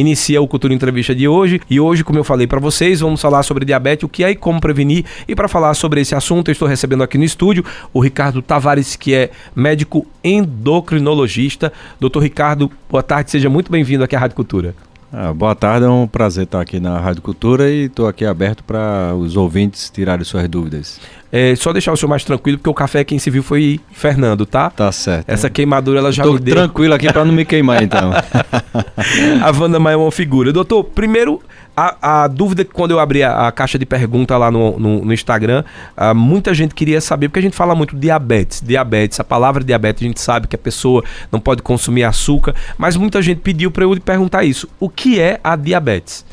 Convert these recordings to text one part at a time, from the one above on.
inicia o Cultura Entrevista de hoje. E hoje, como eu falei para vocês, vamos falar sobre diabetes, o que é e como prevenir. E para falar sobre esse assunto, eu estou recebendo aqui no estúdio o Ricardo Tavares, que é médico endocrinologista. Doutor Ricardo, boa tarde, seja muito bem-vindo aqui à Rádio Cultura. Ah, boa tarde, é um prazer estar aqui na Rádio Cultura e estou aqui aberto para os ouvintes tirarem suas dúvidas. É, só deixar o senhor mais tranquilo, porque o café quem se viu foi Fernando, tá? Tá certo. Essa queimadura ela já Tô me deu. tranquilo aqui para não me queimar, então. a Wanda Maia é uma figura. Doutor, primeiro, a, a dúvida que quando eu abri a, a caixa de pergunta lá no, no, no Instagram, uh, muita gente queria saber, porque a gente fala muito diabetes, diabetes, a palavra diabetes, a gente sabe que a pessoa não pode consumir açúcar, mas muita gente pediu para eu perguntar isso. O que é a diabetes?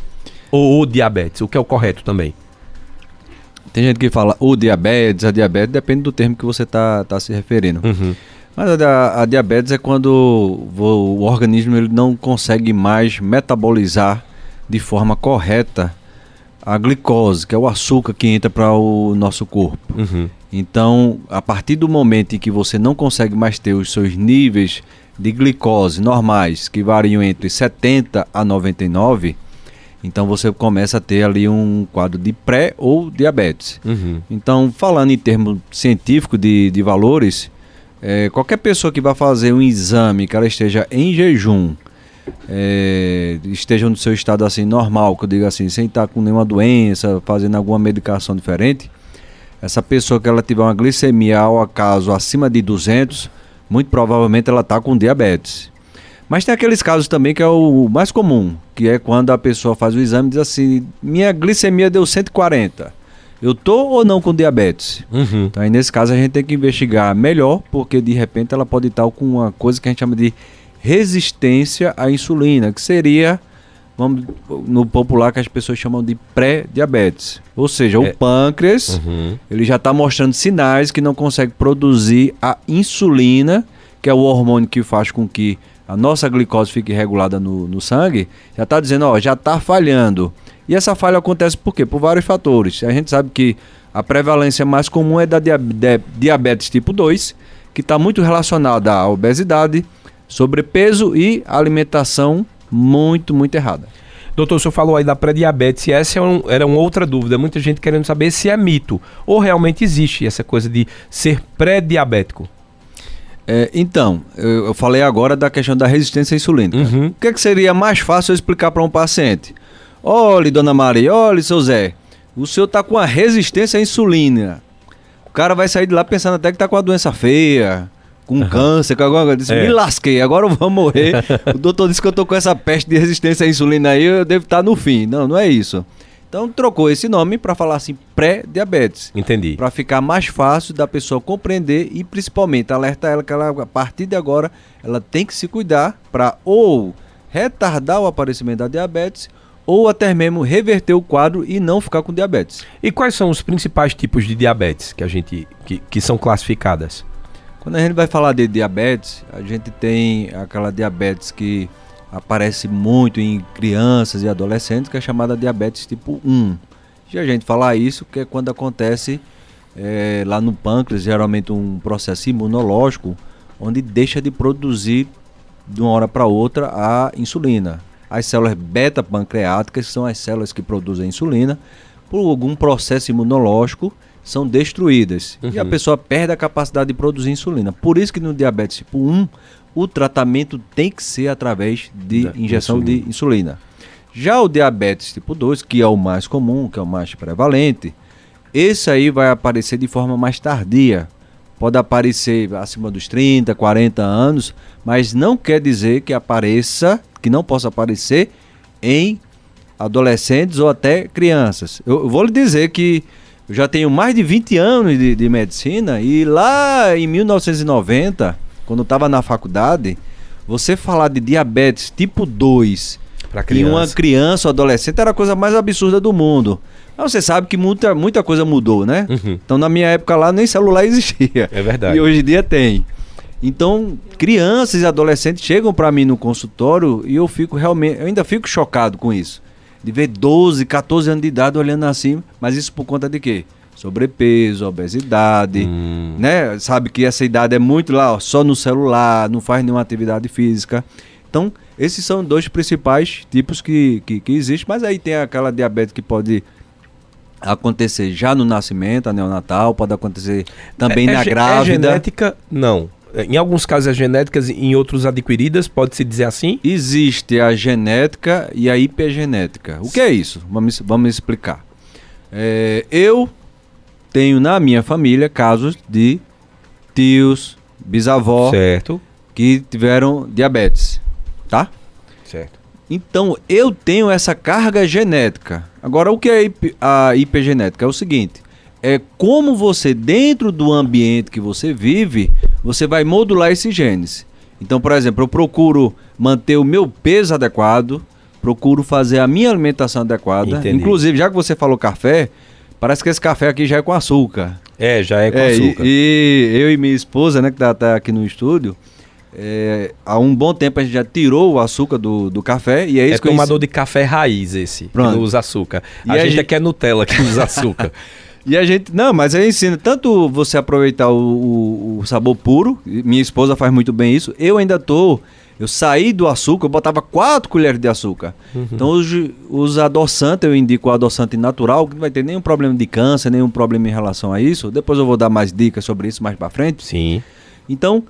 Ou o diabetes, o que é o correto também? Tem gente que fala o diabetes, a diabetes, depende do termo que você está tá se referindo. Uhum. Mas a, a, diabetes é quando o, o organismo ele não consegue mais metabolizar de forma correta a glicose, que é o açúcar que entra para o nosso corpo. Uhum. Então, a partir do momento em que você não consegue mais ter os seus níveis de glicose normais, que variam entre 70 a 99, então você começa a ter ali um quadro de pré ou diabetes. Uhum. Então, falando em termos científicos de, de valores, é, qualquer pessoa que vai fazer um exame que ela esteja em jejum é, estejam no seu estado assim normal, que eu digo assim, sem estar com nenhuma doença, fazendo alguma medicação diferente, essa pessoa que ela tiver uma glicemia ao acaso acima de 200, muito provavelmente ela está com diabetes. Mas tem aqueles casos também que é o mais comum, que é quando a pessoa faz o exame e diz assim: minha glicemia deu 140. Eu tô ou não com diabetes? Uhum. Então aí nesse caso a gente tem que investigar melhor, porque de repente ela pode estar com uma coisa que a gente chama de resistência à insulina, que seria, vamos, no popular que as pessoas chamam de pré-diabetes. Ou seja, é. o pâncreas, uhum. ele já está mostrando sinais que não consegue produzir a insulina, que é o hormônio que faz com que a nossa glicose fique regulada no, no sangue, já está dizendo, ó, já está falhando. E essa falha acontece por quê? Por vários fatores. A gente sabe que a prevalência mais comum é da diabetes tipo 2, que está muito relacionada à obesidade, sobrepeso e alimentação muito, muito errada. Doutor, o senhor falou aí da pré-diabetes e essa um, era uma outra dúvida. Muita gente querendo saber se é mito ou realmente existe essa coisa de ser pré-diabético. É, então, eu, eu, falei agora da questão da resistência insulínica. Uhum. O que, é que seria mais fácil eu explicar para um paciente? Olha, dona Maria, olha, seu Zé, o senhor está com a resistência à insulina. O cara vai sair de lá pensando até que está com a doença feia, com uhum. câncer, com alguma coisa. Disse, é. Me lasquei, agora eu vou morrer. o doutor disse que eu tô com essa peste de resistência à insulina aí, eu devo estar no fim. Não, não é isso. Então trocou esse nome para falar assim pré-diabetes. Entendi. Para ficar mais fácil da pessoa compreender e principalmente alertar ela que ela, a partir de agora ela tem que se cuidar para ou retardar o aparecimento da diabetes ou até mesmo reverter o quadro e não ficar com diabetes. E quais são os principais tipos de diabetes que a gente que, que são classificadas? Quando a gente vai falar de diabetes, a gente tem aquela diabetes que aparece muito em crianças e adolescentes, que é chamada diabetes tipo 1. E a gente falar isso, que é quando acontece é, lá no pâncreas, geralmente um processo imunológico, onde deixa de produzir de uma hora para outra a insulina. As células beta-pancreáticas, são as células que produzem insulina, por algum processo imunológico, são destruídas. Uhum. E a uhum. pessoa perde a capacidade de produzir insulina. Por isso que no diabetes tipo 1, o tratamento tem que ser através de da injeção insulina. de insulina. Já o diabetes tipo 2, que é o mais comum, que é o mais prevalente, esse aí vai aparecer de forma mais tardia. Pode aparecer acima dos 30, 40 anos, mas não quer dizer que apareça, que não possa aparecer em adolescentes ou até crianças. Eu, eu vou lhe dizer que eu já tenho mais de 20 anos de, de medicina e lá em 1990, quando eu estava na faculdade, você falar de diabetes tipo 2 em uma criança ou adolescente era a coisa mais absurda do mundo. Mas você sabe que muita, muita coisa mudou, né? Uhum. Então na minha época lá nem celular existia. É verdade. E hoje em dia tem. Então, crianças e adolescentes chegam para mim no consultório e eu fico realmente, eu ainda fico chocado com isso de ver 12, 14 anos de idade olhando assim, mas isso por conta de quê? Sobrepeso, obesidade, hum. né? Sabe que essa idade é muito lá, ó, só no celular, não faz nenhuma atividade física. Então, esses são dois principais tipos que, que, que existem, mas aí tem aquela diabetes que pode acontecer já no nascimento, a neonatal, pode acontecer também é, na é, grávida. É genética? Não. Em alguns casos é genéticas, em outros adquiridas, pode-se dizer assim? Existe a genética e a hipergenética. O que é isso? Vamos, vamos explicar. É, eu tenho na minha família casos de tios, bisavó, certo. que tiveram diabetes, tá? Certo. Então eu tenho essa carga genética. Agora o que é a hipergenética? É o seguinte: é como você dentro do ambiente que você vive, você vai modular esses genes. Então, por exemplo, eu procuro manter o meu peso adequado, procuro fazer a minha alimentação adequada. Entendi. Inclusive, já que você falou café, parece que esse café aqui já é com açúcar. É, já é com É, açúcar. E, e eu e minha esposa, né, que tá, tá aqui no estúdio, é, há um bom tempo a gente já tirou o açúcar do, do café e é isso é que eu tomador de café raiz esse, Pronto. que não usa açúcar. E a, a gente, gente- é que é Nutella que usa açúcar. E a gente. Não, mas aí ensina tanto você aproveitar o, o- o sabor puro. Minha esposa faz muito bem isso. Eu ainda tô. Eu saí do açúcar, eu botava 4 colheres de açúcar. Então os, os adoçantes, eu indico o adoçante natural, que não vai ter nenhum problema de câncer, nenhum problema em relação a isso. Depois eu vou dar mais dicas sobre isso mais pra frente. Sim. Então,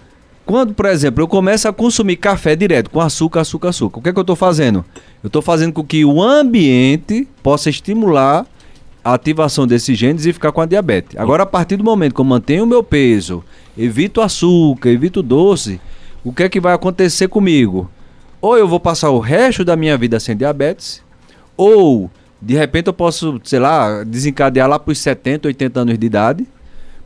quando, por exemplo, eu começo a consumir café direto com açúcar, açúcar, açúcar, o que é que eu estou fazendo? Eu estou fazendo com que o ambiente possa estimular a ativação desses genes e ficar com a diabetes. Agora, a partir do momento que eu mantenho o meu peso, evito açúcar, evito doce, o que é que vai acontecer comigo? Ou eu vou passar o resto da minha vida sem diabetes, ou de repente eu posso, sei lá, desencadear lá para os 70, 80 anos de idade,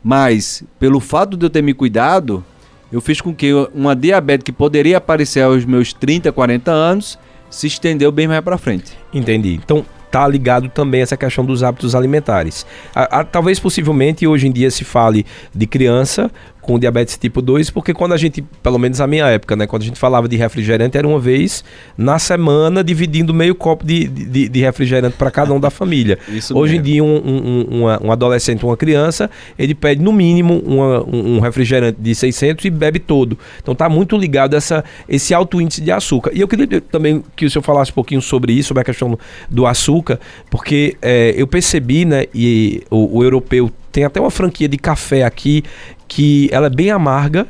mas pelo fato de eu ter me cuidado, eu fiz com que uma diabetes que poderia aparecer aos meus 30, 40 anos se estendeu bem mais para frente. Entendi. Então tá ligado também essa questão dos hábitos alimentares. A- a- talvez possivelmente hoje em dia se fale de criança com diabetes tipo 2, porque quando a gente, pelo menos na minha época, né, quando a gente falava de refrigerante, era uma vez na semana dividindo meio copo de, de, de refrigerante para cada um da família. Isso hoje em mesmo. dia um, um, um- uma- um adolescente, uma criança, ele pede no mínimo uma- um, refrigerante de 600 e bebe todo. Então tá muito ligado a essa, esse alto índice de açúcar. E eu queria também que o senhor falasse um pouquinho sobre isso, sobre a questão do açúcar, porque é, eu percebi, né, e o, o europeu tem até uma franquia de café aqui que ela é bem amarga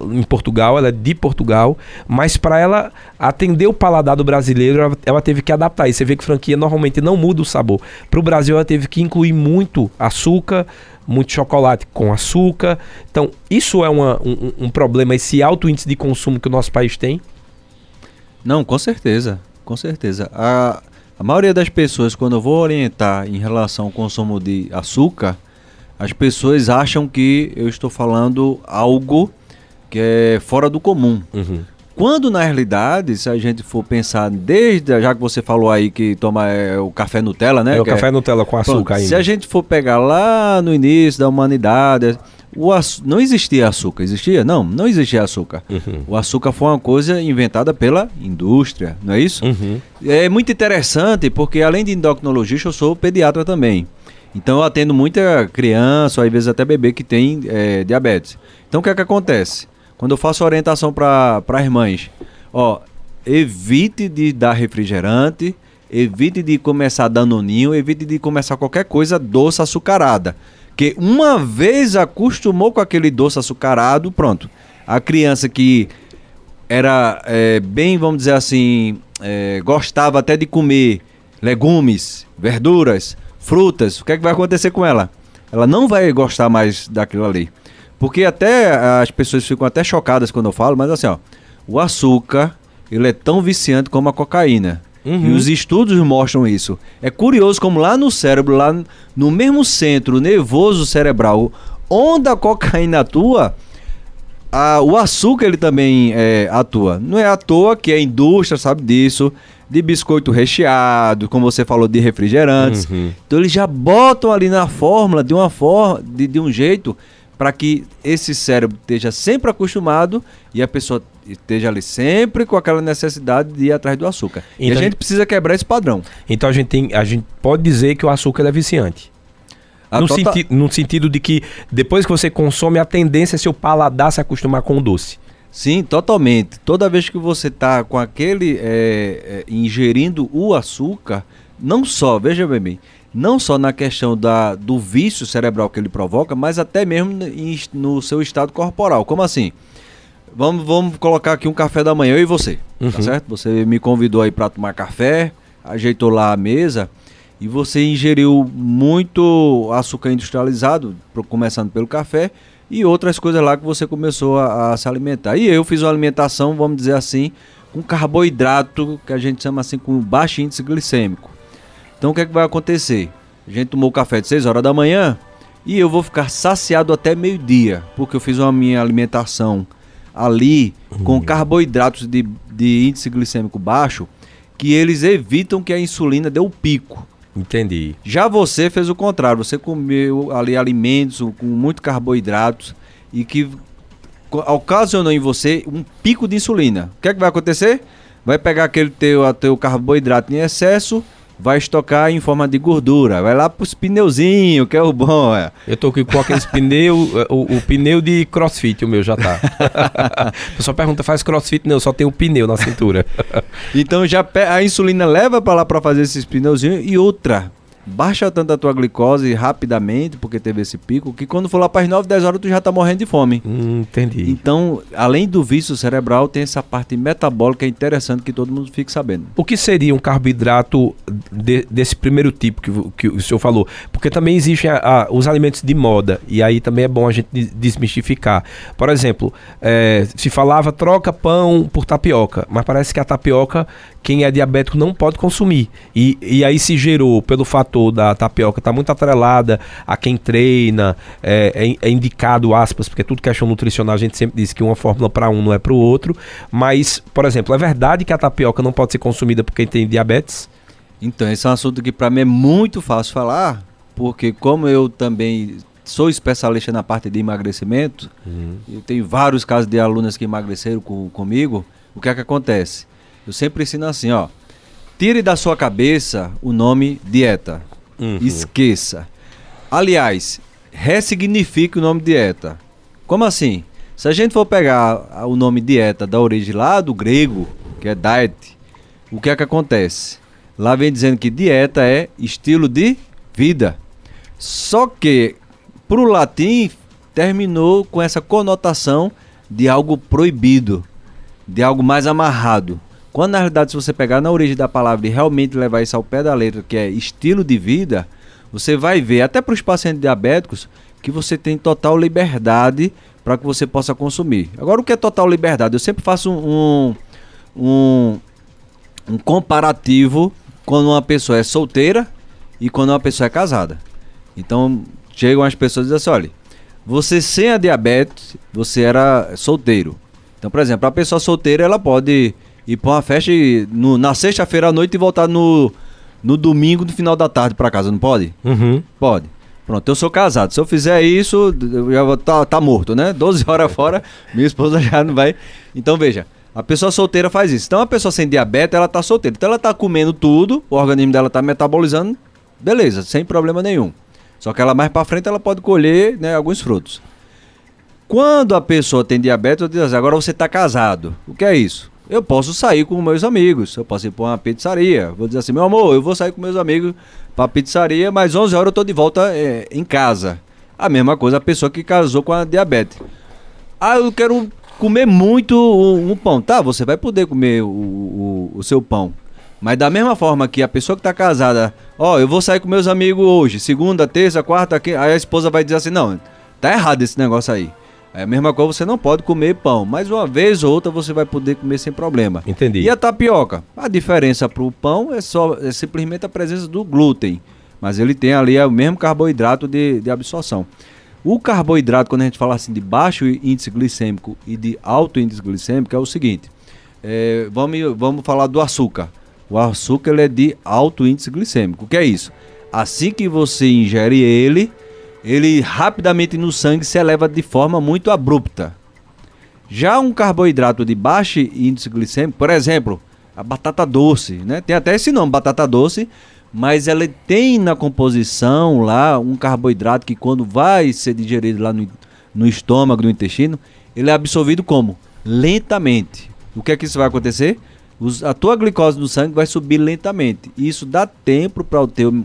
em Portugal, ela é de Portugal, mas para ela atender o paladar do brasileiro, ela, ela teve que adaptar. E você vê que franquia normalmente não muda o sabor. Para o Brasil, ela teve que incluir muito açúcar, muito chocolate com açúcar. Então, isso é uma- um, um problema, esse alto índice de consumo que o nosso país tem. Não, com certeza, com certeza. A, a maioria das pessoas, quando eu vou orientar em relação ao consumo de açúcar, as pessoas acham que eu estou falando algo que é fora do comum. Quando na realidade, se a gente for pensar desde, já que você falou aí que toma é, o café Nutella, né? É o que café Nutella com açúcar Pronto, ainda. Se a gente for pegar lá no início da humanidade, o não existia açúcar, existia? Não, não existia açúcar. Uhum. O açúcar foi uma coisa inventada pela indústria, não é isso? Uhum. É muito interessante porque além de endocrinologista, eu sou pediatra também. Então eu atendo muita criança, às vezes até bebê que tem é, diabetes. Então o que é que acontece? Quando eu faço orientação para as mães, ó, evite de dar refrigerante, evite de começar danoninho, evite de começar qualquer coisa doce açucarada. Que uma vez acostumou com aquele doce açucarado, pronto. A criança que era é, bem, vamos dizer assim, é, gostava até de comer legumes, verduras, frutas, o que é que vai acontecer com ela? Ela não vai gostar mais daquilo ali. Porque até as pessoas ficam até chocadas quando eu falo, mas assim, ó, o açúcar, ele é tão viciante como a cocaína. Uhum. E os estudos mostram isso. É curioso como lá no cérebro, lá no mesmo centro nervoso cerebral, onde a cocaína atua, a- o açúcar ele também é, atua. Não é à toa que a indústria sabe disso, de biscoito recheado, como você falou, de refrigerantes. Uhum. Então eles já botam ali na fórmula de uma forma, de, de um jeito, para que esse cérebro esteja sempre acostumado e a pessoa esteja ali sempre com aquela necessidade de ir atrás do açúcar. e Então- a gente precisa quebrar esse padrão. Então a gente, tem, a gente pode dizer que o açúcar é viciante. No, tota- senti no sentido de que depois que você consome, a tendência é seu paladar se acostumar com o doce. Sim, totalmente. Toda vez que você está com aquele é, é, ingerindo o açúcar, não só, veja bem, não só na questão da, do vício cerebral que ele provoca, mas até mesmo no seu estado corporal. Como assim? Vamos, vamos colocar aqui um café da manhã, eu e você, tá uhum. tá certo? Você me convidou aí para tomar café, ajeitou lá a mesa e você ingeriu muito açúcar industrializado, começando pelo café, e outras coisas lá que você começou a, a, se alimentar. E eu fiz uma alimentação, vamos dizer assim, com carboidrato, que a gente chama assim, com baixo índice glicêmico. Então o que é que vai acontecer? A gente tomou café de 6 horas da manhã e eu vou ficar saciado até meio-dia, porque eu fiz uma minha alimentação ali com uhum. carboidratos de, de índice glicêmico baixo, que eles evitam que a insulina dê o pico. Entendi. Já você fez o contrário, você comeu ali alimentos com muito carboidratos e que ocasionou em você um pico de insulina. O que é que vai acontecer? Vai pegar aquele teu, teu carboidrato em excesso, vai estocar em forma de gordura. Vai lá pros pneuzinhos, que é o bom. É. Eu tô aqui com aqueles pneu, é, o, o, pneu de crossfit, o meu já tá. o pessoal pergunta, faz crossfit? Não, só tem o pneu na cintura. então já a insulina leva para lá para fazer esses pneuzinhos e outra baixa tanto a tua glicose rapidamente, porque teve esse pico, que quando for lá para as 9, 10 horas tu já tá morrendo de fome. Hum, entendi. Então, além do vício cerebral, tem essa parte metabólica interessante que todo mundo fique sabendo. O que seria um carboidrato de, desse primeiro tipo que, que o senhor falou? Porque também existem a, a, os alimentos de moda, e aí também é bom a gente desmistificar. Por exemplo, é, se falava troca pão por tapioca, mas parece que a tapioca, quem é diabético não pode consumir. E, e aí se gerou, pelo fato fator da tapioca está muito atrelada a quem treina, é, é, é, indicado, aspas, porque tudo questão nutricional a gente sempre diz que uma fórmula para um não é para o outro. Mas, por exemplo, é verdade que a tapioca não pode ser consumida por quem tem diabetes? Então, esse é um assunto que para mim é muito fácil falar, porque como eu também sou especialista na parte de emagrecimento, uhum. eu tenho vários casos de alunas que emagreceram com, comigo, o que é que acontece? Eu sempre ensino assim, ó, Tire da sua cabeça o nome dieta. Uhum. Esqueça. Aliás, ressignifique o nome dieta. Como assim? Se a gente for pegar o nome dieta da origem lá do grego, que é diet, o que é que acontece? Lá vem dizendo que dieta é estilo de vida. Só que para o latim terminou com essa conotação de algo proibido, de algo mais amarrado. Quando na realidade, se você pegar na origem da palavra e realmente levar isso ao pé da letra, que é estilo de vida, você vai ver, até para os pacientes diabéticos, que você tem total liberdade para que você possa consumir. Agora, o que é total liberdade? Eu sempre faço um, um, um comparativo quando uma pessoa é solteira e quando uma pessoa é casada. Então, chegam as pessoas e dizem assim: olha, você sem a diabetes, você era solteiro. Então, por exemplo, a pessoa solteira ela pode ir pra uma festa e, no, na sexta-feira à noite e voltar no, no domingo no final da tarde para casa, não pode? Uhum. Pode. Pronto, eu sou casado. Se eu fizer isso, eu já vou tá, tá morto, né? 12 horas fora, minha esposa já não vai. Então veja, a pessoa solteira faz isso. Então a pessoa sem diabetes, ela tá solteira. Então ela tá comendo tudo, o organismo dela tá metabolizando, beleza, sem problema nenhum. Só que ela mais para frente ela pode colher, né, alguns frutos. Quando a pessoa tem diabetes, eu digo assim, agora você está casado. O que é isso? Eu posso sair com meus amigos. Eu posso ir para uma pizzaria. Vou dizer assim, meu amor, eu vou sair com meus amigos para pizzaria, mas 11 horas eu estou de volta é, em casa. A mesma coisa a pessoa que casou com a diabetes. Ah, eu quero comer muito um, um pão. Tá, você vai poder comer o, o, o, seu pão. Mas da mesma forma que a pessoa que está casada, ó, oh, eu vou sair com meus amigos hoje, segunda, terça, quarta, aí a esposa vai dizer assim, não, tá errado esse negócio aí. É a mesma coisa, você não pode comer pão, mas uma vez ou outra você vai poder comer sem problema. Entendi. E a tapioca? A diferença para o pão é só é simplesmente a presença do glúten, mas ele tem ali o mesmo carboidrato de, de absorção. O carboidrato, quando a gente fala assim de baixo índice glicêmico e de alto índice glicêmico, é o seguinte: é, vamos, vamos falar do açúcar. O açúcar ele é de alto índice glicêmico. O que é isso? Assim que você ingere ele, ele rapidamente no sangue se eleva de forma muito abrupta. Já um carboidrato de baixo índice glicêmico, por exemplo, a batata doce, né? Tem até esse nome, batata doce, mas ela tem na composição lá um carboidrato que quando vai ser digerido lá no, no estômago, no intestino, ele é absorvido como? lentamente. O que é que isso vai acontecer? Os, a tua glicose no sangue vai subir lentamente. Isso dá tempo para o teu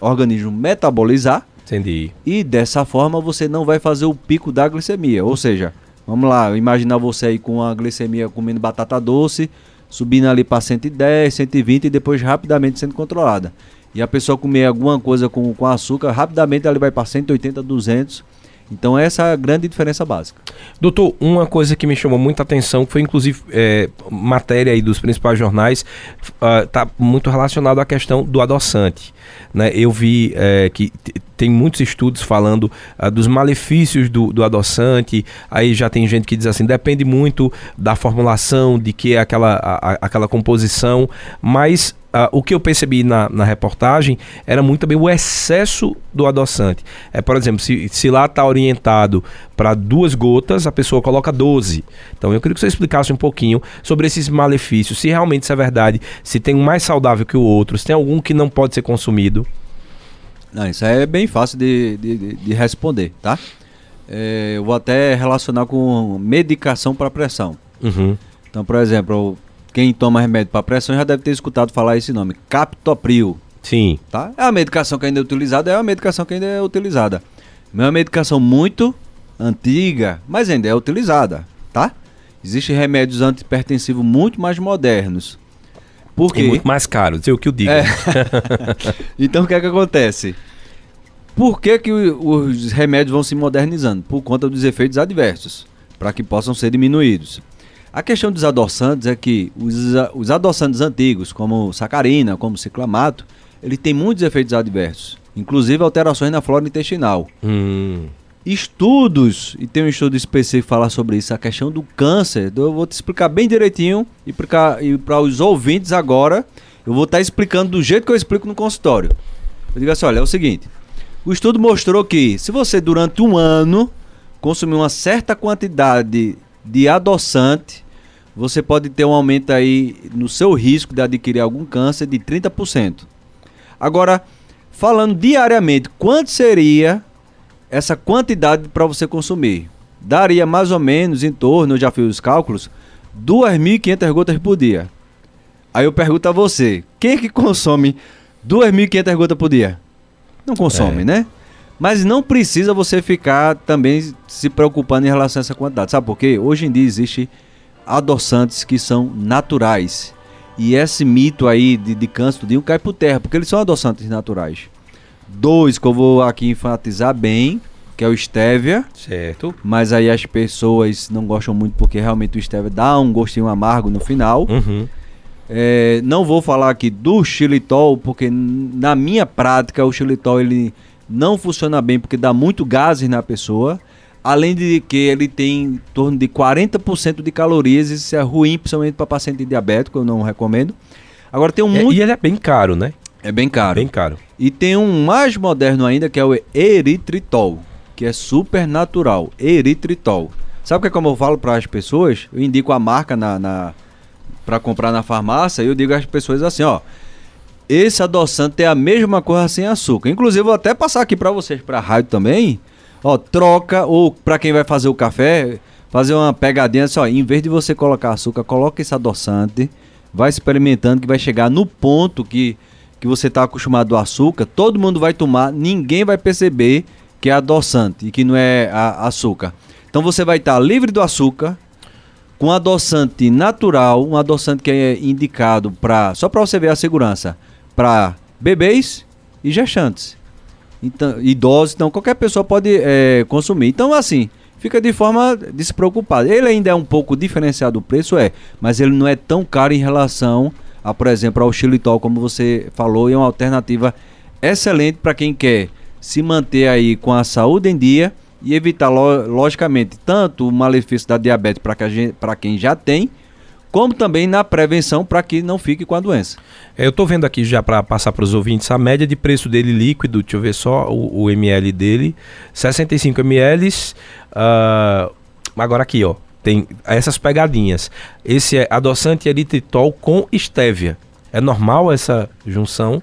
organismo metabolizar. Entendi. E dessa forma você não vai fazer o pico da glicemia. Ou seja, vamos lá, imaginar você aí com a glicemia comendo batata doce, subindo ali para 110, 120 e depois rapidamente sendo controlada. E a pessoa comer alguma coisa com, com açúcar, rapidamente ela vai para 180, 200 então essa é a grande diferença básica. Doutor, uma coisa que me chamou muita atenção, foi inclusive é, matéria aí dos principais jornais, está uh, muito relacionado à questão do adoçante. Né? Eu vi é, que tem muitos estudos falando uh, dos malefícios do, do adoçante, aí já tem gente que diz assim, depende muito da formulação, de que é aquela, a, aquela composição, mas Uh, o que eu percebi na, na, reportagem era muito também o excesso do adoçante. É, por exemplo, se, se lá está orientado para duas gotas, a pessoa coloca 12. Então eu queria que você explicasse um pouquinho sobre esses malefícios, se realmente isso é verdade, se tem um mais saudável que o outro, se tem algum que não pode ser consumido. Não, isso é bem fácil de, de, de responder, tá? É, eu vou até relacionar com medicação para pressão. Uhum. Então, por exemplo, quem toma remédio para pressão já deve ter escutado falar esse nome, Captopril. Sim. Tá? É a medicação que ainda é utilizada, é a medicação que ainda é utilizada. É uma medicação muito antiga, mas ainda é utilizada, tá? Existem remédios antipertensivos muito mais modernos. Por quê? E muito mais caros, sei o que eu digo. É. então o que é que acontece? Por que, que os remédios vão se modernizando? Por conta dos efeitos adversos, para que possam ser diminuídos. A questão dos adoçantes é que os, os adoçantes antigos, como sacarina, como ciclamato, ele tem muitos efeitos adversos, inclusive alterações na flora intestinal. Hum. Estudos, e tem um estudo específico que fala sobre isso, a questão do câncer. Eu vou te explicar bem direitinho e para os ouvintes agora, eu vou estar tá explicando do jeito que eu explico no consultório. Eu digo assim: olha, é o seguinte: o estudo mostrou que se você durante um ano consumir uma certa quantidade de adoçante, você pode ter um aumento aí no seu risco de adquirir algum câncer de 30%. Agora, falando diariamente, quanto seria essa quantidade para você consumir? Daria mais ou menos em torno, eu já fiz os cálculos, 2.500 gotas por dia. Aí eu pergunto a você, quem é que consome 2.500 gotas por dia? Não consome, é. né? Mas não precisa você ficar também se preocupando em relação a essa quantidade. Sabe por quê? Hoje em dia existe adoçantes que são naturais. E esse mito aí de, de câncer tudinho cai por terra, porque eles são adoçantes naturais. Dois que eu vou aqui enfatizar bem, que é o stevia. Certo. Mas aí as pessoas não gostam muito porque realmente o stevia dá um gostinho amargo no final. Uhum. É, não vou falar aqui do xilitol, porque na minha prática o xilitol ele não funciona bem porque dá muito gases na pessoa. Além de que ele tem em torno de 40% de calorias, isso é ruim, principalmente para paciente diabético, eu não recomendo. Agora tem um é, muito... E ele é bem caro, né? É bem caro. Bem caro. E tem um mais moderno ainda, que é o eritritol, que é super natural. Eritritol. Sabe o que é como eu falo para as pessoas? Eu indico a marca na, na para comprar na farmácia e eu digo às pessoas assim, ó, esse adoçante é a mesma coisa sem açúcar. Inclusive, vou até passar aqui para vocês, para a rádio também, Ó, troca, ou para quem vai fazer o café, fazer uma pegadinha assim, em vez de você colocar açúcar, coloca esse adoçante, vai experimentando que vai chegar no ponto que, que você está acostumado ao açúcar, todo mundo vai tomar, ninguém vai perceber que é adoçante e que não é a, açúcar. Então você vai estar tá livre do açúcar, com adoçante natural, um adoçante que é indicado para, só para você ver a segurança, para bebês e gestantes então, idosos, então qualquer pessoa pode é, consumir. Então, assim, fica de forma despreocupada. Ele ainda é um pouco diferenciado o preço, é, mas ele não é tão caro em relação a, por exemplo, ao xilitol, como você falou, e é uma alternativa excelente para quem quer se manter aí com a saúde em dia e evitar, logicamente, tanto o malefício da diabetes para quem já tem, como também na prevenção para que não fique com a doença. É, eu estou vendo aqui já para passar para os ouvintes a média de preço dele líquido, deixa eu ver só o, o ml dele, 65 ml. Uh, agora aqui, ó, tem essas pegadinhas. Esse é adoçante eritritol com estévia. É normal essa junção?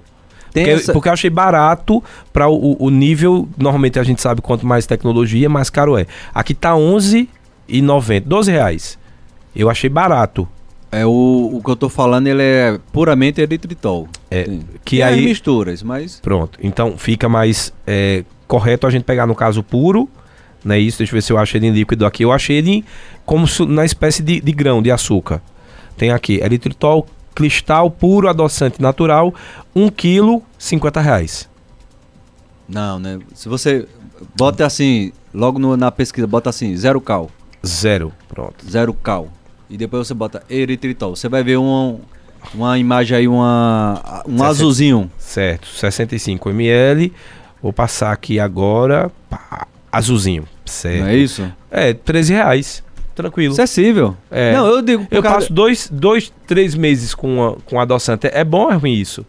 Porque, essa... porque, eu achei barato para o, o, nível. Normalmente a gente sabe quanto mais tecnologia, mais caro é. Aqui tá 11,90, 12 reais. Eu achei barato. É o, o que eu tô falando, ele é puramente eritritol. É, Sim. que Tem aí misturas, mas Pronto. Então fica mais é, correto a gente pegar no caso puro, né? Isso, deixa eu ver se eu acho ele em líquido aqui. Eu achei ele em- como su- na espécie de, de grão, de açúcar. Tem aqui, eritritol, cristal puro, adoçante natural, 1 kg, 50 reais. não, né? Se você bota assim, logo no- na pesquisa, bota assim, zero cal, Zero. Pronto. zero cal. E depois você bota eritritol. Você vai ver uma, uma imagem aí, uma, um Sessenta- azulzinho. Certo. 65 ml. Vou passar aqui agora. Pá, azulzinho. Certo. Não é isso? É, 13 reais. Tranquilo. Acessível. É. Não, eu digo. Eu passo dois, dois, três meses com, a, com adoçante. É bom ou é ruim isso?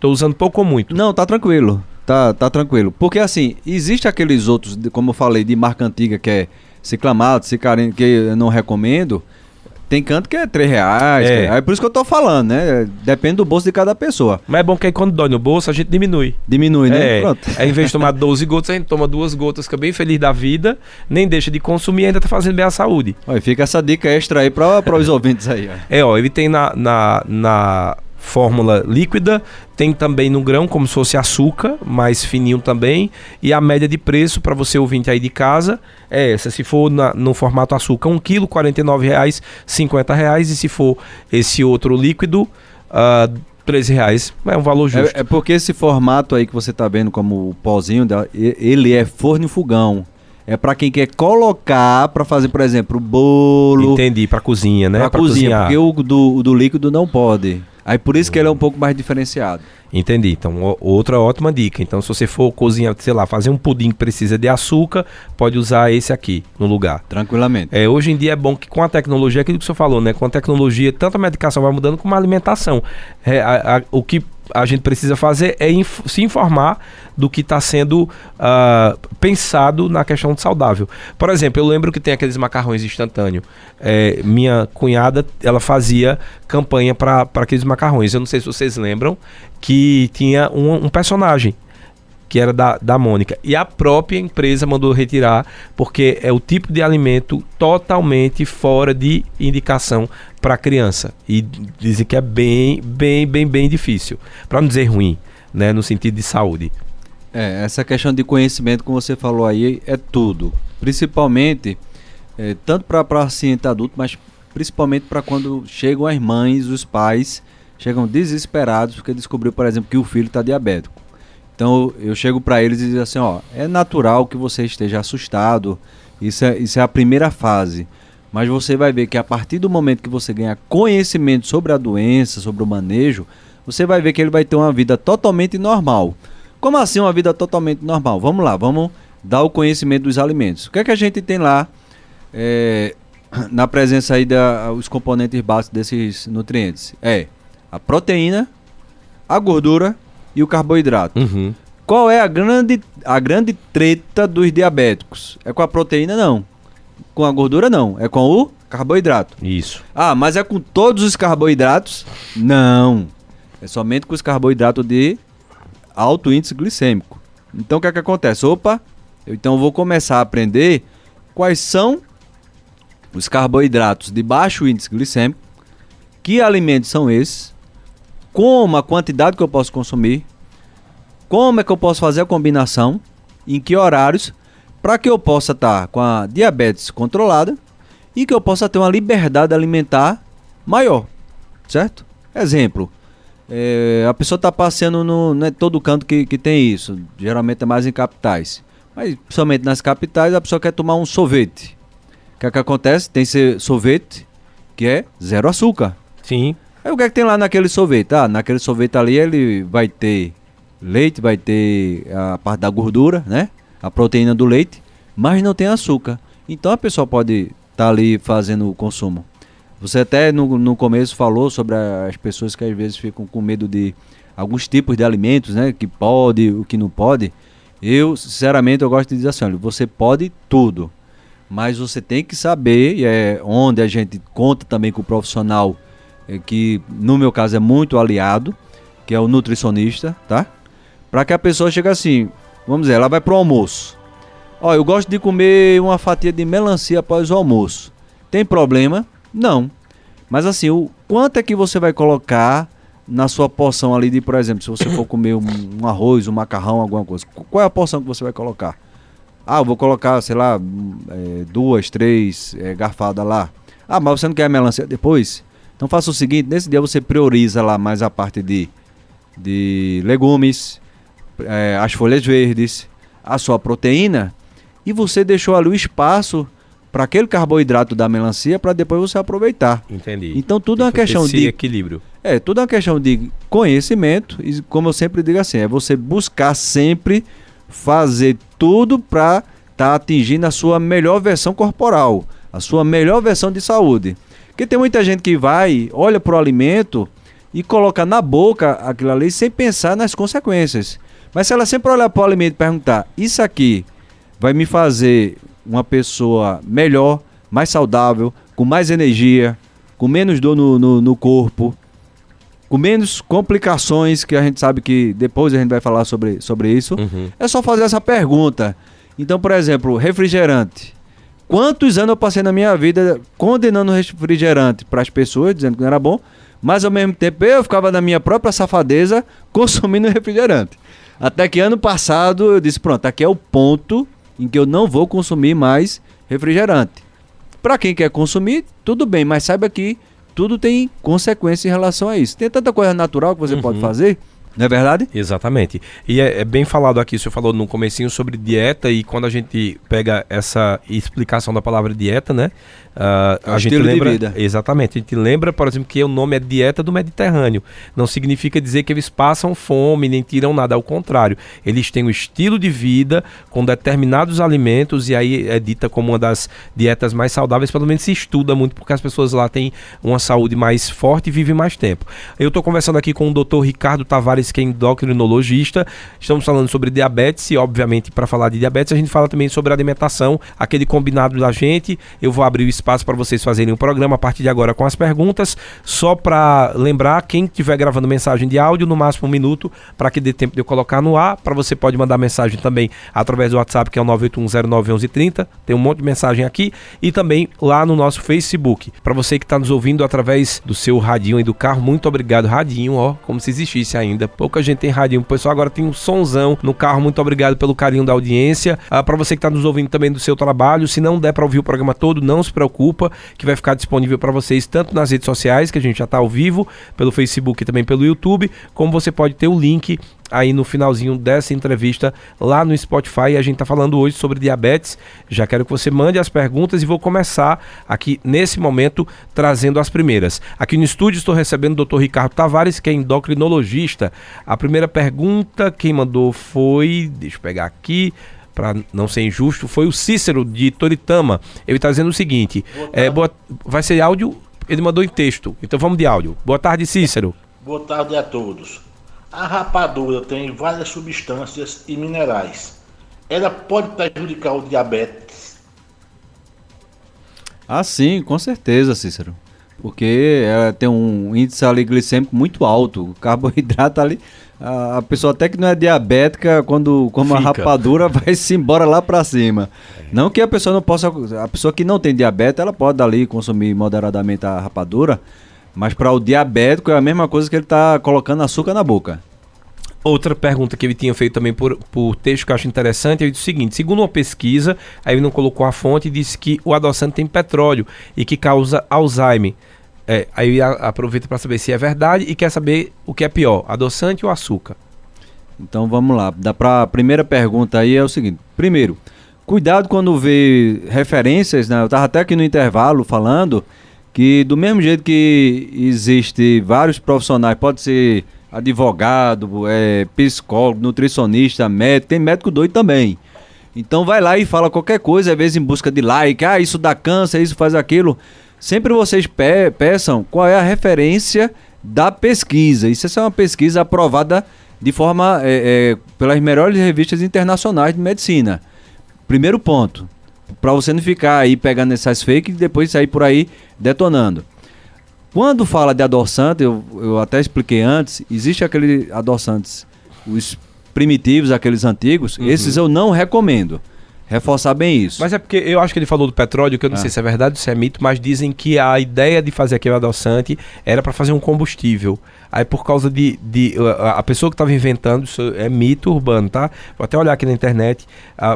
Tô usando pouco ou muito? Não, tá tranquilo. Tá, tá tranquilo. Porque assim, existe aqueles outros, de- como eu falei, de marca antiga, que é ciclamato, cicarino, que eu não recomendo. Tem canto que é 3 reais. É. que É por isso que eu tô falando, né? Depende do bolso de cada pessoa. Mas é bom que aí quando dói no bolso, a gente diminui. Diminui, né? É, Pronto. aí, em vez de tomar 12 gotas, a gente toma duas gotas, fica bem feliz da vida, nem deixa de consumir e ainda tá fazendo bem à saúde. Olha, fica essa dica extra aí para os ouvintes aí. Ó. É, ó, ele tem na, na, na fórmula líquida, tem também no grão, como se fosse açúcar, mais fininho também, e a média de preço para você ouvinte aí de casa é essa. Se for na- no formato açúcar, 1 kg, R$ 49,00, R$ 50,00, e se for esse outro líquido, ah, 13 reais. É um valor justo. É, é porque esse formato aí que você tá vendo como o pozinho, e- ele é forno e fogão. É para quem quer colocar para fazer, por exemplo, o bolo, Entendi, para cozinha, né? Pra cozinha, cozinhar. porque o do, o do líquido não pode. Aí por isso que ele é um pouco mais diferenciado. Entendi. Então, outra ótima dica. Então, se você for cozinhar, sei lá, fazer um pudim que precisa de açúcar, pode usar esse aqui no lugar. Tranquilamente. É, hoje em dia é bom que com a tecnologia, aquilo que o senhor falou, né? Com a tecnologia, tanto a medicação vai mudando como a alimentação. É, a- a- o que a gente precisa fazer é inf- se informar do que está sendo ah, pensado na questão de saudável. Por exemplo, eu lembro que tem aqueles macarrões instantâneos. É, minha cunhada, ela fazia campanha para aqueles macarrões. Eu não sei se vocês lembram que tinha um, um personagem que era da, da Mônica. E a própria empresa mandou retirar, porque é o tipo de alimento totalmente fora de indicação para criança. E dizem que é bem, bem, bem, bem difícil. Para não dizer ruim, né? No sentido de saúde. É, essa questão de conhecimento, como você falou aí, é tudo. Principalmente, é, tanto para paciente adulto, mas principalmente para quando chegam as mães, os pais, chegam desesperados porque descobriu, por exemplo, que o filho está diabético. Então eu chego para eles e digo assim, ó, é natural que você esteja assustado, isso é, isso é a primeira fase. Mas você vai ver que a partir do momento que você ganha conhecimento sobre a doença, sobre o manejo, você vai ver que ele vai ter uma vida totalmente normal. Como assim uma vida totalmente normal? Vamos lá, vamos dar o conhecimento dos alimentos. O que é que a gente tem lá é, na presença aí dos componentes básicos desses nutrientes? É a proteína, a gordura e o carboidrato. Uhum. Qual é a grande, a grande treta dos diabéticos? É com a proteína? Não. Com a gordura? Não. É com o carboidrato. Isso. Ah, mas é com todos os carboidratos? Não. É somente com os carboidratos de alto índice glicêmico. Então o que é que acontece? Opa, eu então vou começar a aprender quais são os carboidratos de baixo índice glicêmico, que alimentos são esses, como a quantidade que eu posso consumir, como é que eu posso fazer a combinação, em que horários, para que eu possa estar com a diabetes controlada e que eu possa ter uma liberdade alimentar maior, certo? Exemplo, é, a pessoa está passeando no, não é todo canto que, que tem isso, geralmente é mais em capitais, mas principalmente nas capitais a pessoa quer tomar um sorvete. O que é que acontece? Tem esse sorvete que é zero açúcar. Sim. Aí o que é que tem lá naquele sorvete? Ah, naquele sorvete ali ele vai ter leite, vai ter a parte da gordura, né? A proteína do leite, mas não tem açúcar. Então a pessoa pode estar ali fazendo o consumo. Você até no, no começo falou sobre as pessoas que às vezes ficam com medo de alguns tipos de alimentos, né? Que pode, o que não pode. Eu, sinceramente, eu gosto de dizer assim, olha, você pode tudo. Mas você tem que saber, e é onde a gente conta também com o profissional é, que no meu caso é muito aliado, que é o nutricionista, tá? Para que a pessoa chegue assim, vamos dizer, ela vai pro almoço. Ó, eu gosto de comer uma fatia de melancia após o almoço. Tem problema? Não. Mas assim, o quanto é que você vai colocar na sua porção ali de, por exemplo, se você for comer um, um arroz, um macarrão, alguma coisa, qual é a porção que você vai colocar? Ah, eu vou colocar, sei lá, é, duas, três é, garfadas lá. Ah, mas você não quer a melancia depois? Então faça o seguinte, nesse dia você prioriza lá mais a parte de, de legumes, é, as folhas verdes, a sua proteína, e você deixou ali o espaço para aquele carboidrato da melancia para depois você aproveitar. Entendi. Então tudo é uma questão de equilíbrio. É, tudo é uma questão de conhecimento e como eu sempre digo assim, é você buscar sempre fazer tudo para estar tá atingindo a sua melhor versão corporal, a sua melhor versão de saúde. Porque tem muita gente que vai, olha para o alimento e coloca na boca aquilo ali sem pensar nas consequências. Mas se ela sempre olhar para o alimento e perguntar, isso aqui vai me fazer uma pessoa melhor, mais saudável, com mais energia, com menos dor no, no, no, corpo, com menos complicações, que a gente sabe que depois a gente vai falar sobre, sobre isso. Uhum. É só fazer essa pergunta. Então, por exemplo, refrigerante. Quantos anos eu passei na minha vida condenando refrigerante para as pessoas, dizendo que não era bom, mas ao mesmo tempo eu ficava na minha própria safadeza consumindo refrigerante. Até que ano passado eu disse: pronto, aqui é o ponto em que eu não vou consumir mais refrigerante. Para quem quer consumir, tudo bem, mas saiba que tudo tem consequência em relação a isso. Tem tanta coisa natural que você uhum. pode fazer não é verdade? Exatamente. E é, é, bem falado aqui, o senhor falou no comecinho sobre dieta e quando a gente pega essa explicação da palavra dieta, né? Uh, a gente lembra, Exatamente. A gente lembra, por exemplo, que o nome é dieta do Mediterrâneo. Não significa dizer que eles passam fome nem tiram nada, ao contrário. Eles têm um estilo de vida com determinados alimentos e aí é dita como uma das dietas mais saudáveis, pelo menos se estuda muito porque as pessoas lá têm uma saúde mais forte e vivem mais tempo. Eu estou conversando aqui com o Dr. Ricardo Tavares, que é endocrinologista. Estamos falando sobre diabetes e, obviamente, para falar de diabetes, a gente fala também sobre alimentação, aquele combinado da gente. Eu vou abrir o espaço para vocês fazerem o um programa a partir de agora com as perguntas. Só para lembrar, quem estiver gravando mensagem de áudio, no máximo um minuto, para que dê tempo de eu colocar no ar. Para você pode mandar mensagem também através do WhatsApp, que é o 981091130. Tem um monte de mensagem aqui. E também lá no nosso Facebook. Para você que está nos ouvindo através do seu radinho e do carro, muito obrigado, radinho, ó, como se existisse ainda. Pouca gente tem radinho. O pessoal agora tem um sonzão no carro. Muito obrigado pelo carinho da audiência. Ah, para você que está nos ouvindo também do seu trabalho, se não der para ouvir o programa todo, não se preocupa, que vai ficar disponível para vocês tanto nas redes sociais, que a gente já está ao vivo, pelo Facebook e também pelo YouTube, como você pode ter o link aí no finalzinho dessa entrevista lá no Spotify. A gente está falando hoje sobre diabetes. Já quero que você mande as perguntas e vou começar aqui nesse momento trazendo as primeiras. Aqui no estúdio estou recebendo o Dr. Ricardo Tavares, que é endocrinologista. A primeira pergunta quem mandou foi, deixa eu pegar aqui, para não ser injusto, foi o Cícero de Toritama. Ele está dizendo o seguinte: é, boa, vai ser áudio, ele mandou em texto. Então vamos de áudio. Boa tarde, Cícero. Boa tarde a todos. A rapadura tem várias substâncias e minerais. Ela pode prejudicar o diabetes? Ah, sim, com certeza, Cícero. Porque ela tem um índice ali glicêmico muito alto. O carboidrato ali a, pessoa até que não é diabética, quando como a rapadura, vai se embora lá para cima. É. Não que a pessoa não possa, a pessoa que não tem diabetes, ela pode ali consumir moderadamente a rapadura, mas para o diabético é a mesma coisa que ele está colocando açúcar na boca. Outra pergunta que ele tinha feito também por, por texto que eu acho interessante, ele disse o seguinte: segundo uma pesquisa, aí ele não colocou a fonte, disse que o adoçante tem petróleo e que causa Alzheimer. É, aí aproveita para saber se é verdade e quer saber o que é pior, adoçante ou açúcar. Então vamos lá. Da pra primeira pergunta aí é o seguinte: primeiro, cuidado quando vê referências, né? Eu estava até aqui no intervalo falando que do mesmo jeito que existe vários profissionais, pode ser advogado, é, psicólogo, nutricionista, médico, tem médico doido também. Então vai lá e fala qualquer coisa, às vezes em busca de like, ah, isso dá câncer, isso faz aquilo. Sempre vocês pe peçam qual é a referência da pesquisa. Isso é uma pesquisa aprovada de forma é, é, pelas melhores revistas internacionais de medicina. Primeiro ponto, para você não ficar aí pegando essas fakes e depois sair por aí detonando. Quando fala de adoçante, eu, eu até expliquei antes, existe aqueles adoçantes, os primitivos, aqueles antigos, uhum. esses eu não recomendo. Reforçar bem isso. Mas é porque eu acho que ele falou do petróleo, que eu não Ah. sei se é verdade ou se é mito, mas dizem que a ideia de fazer aquele adoçante era para fazer um combustível. Aí por causa de, de a, pessoa que estava inventando, isso é mito urbano, tá? Vou até olhar aqui na internet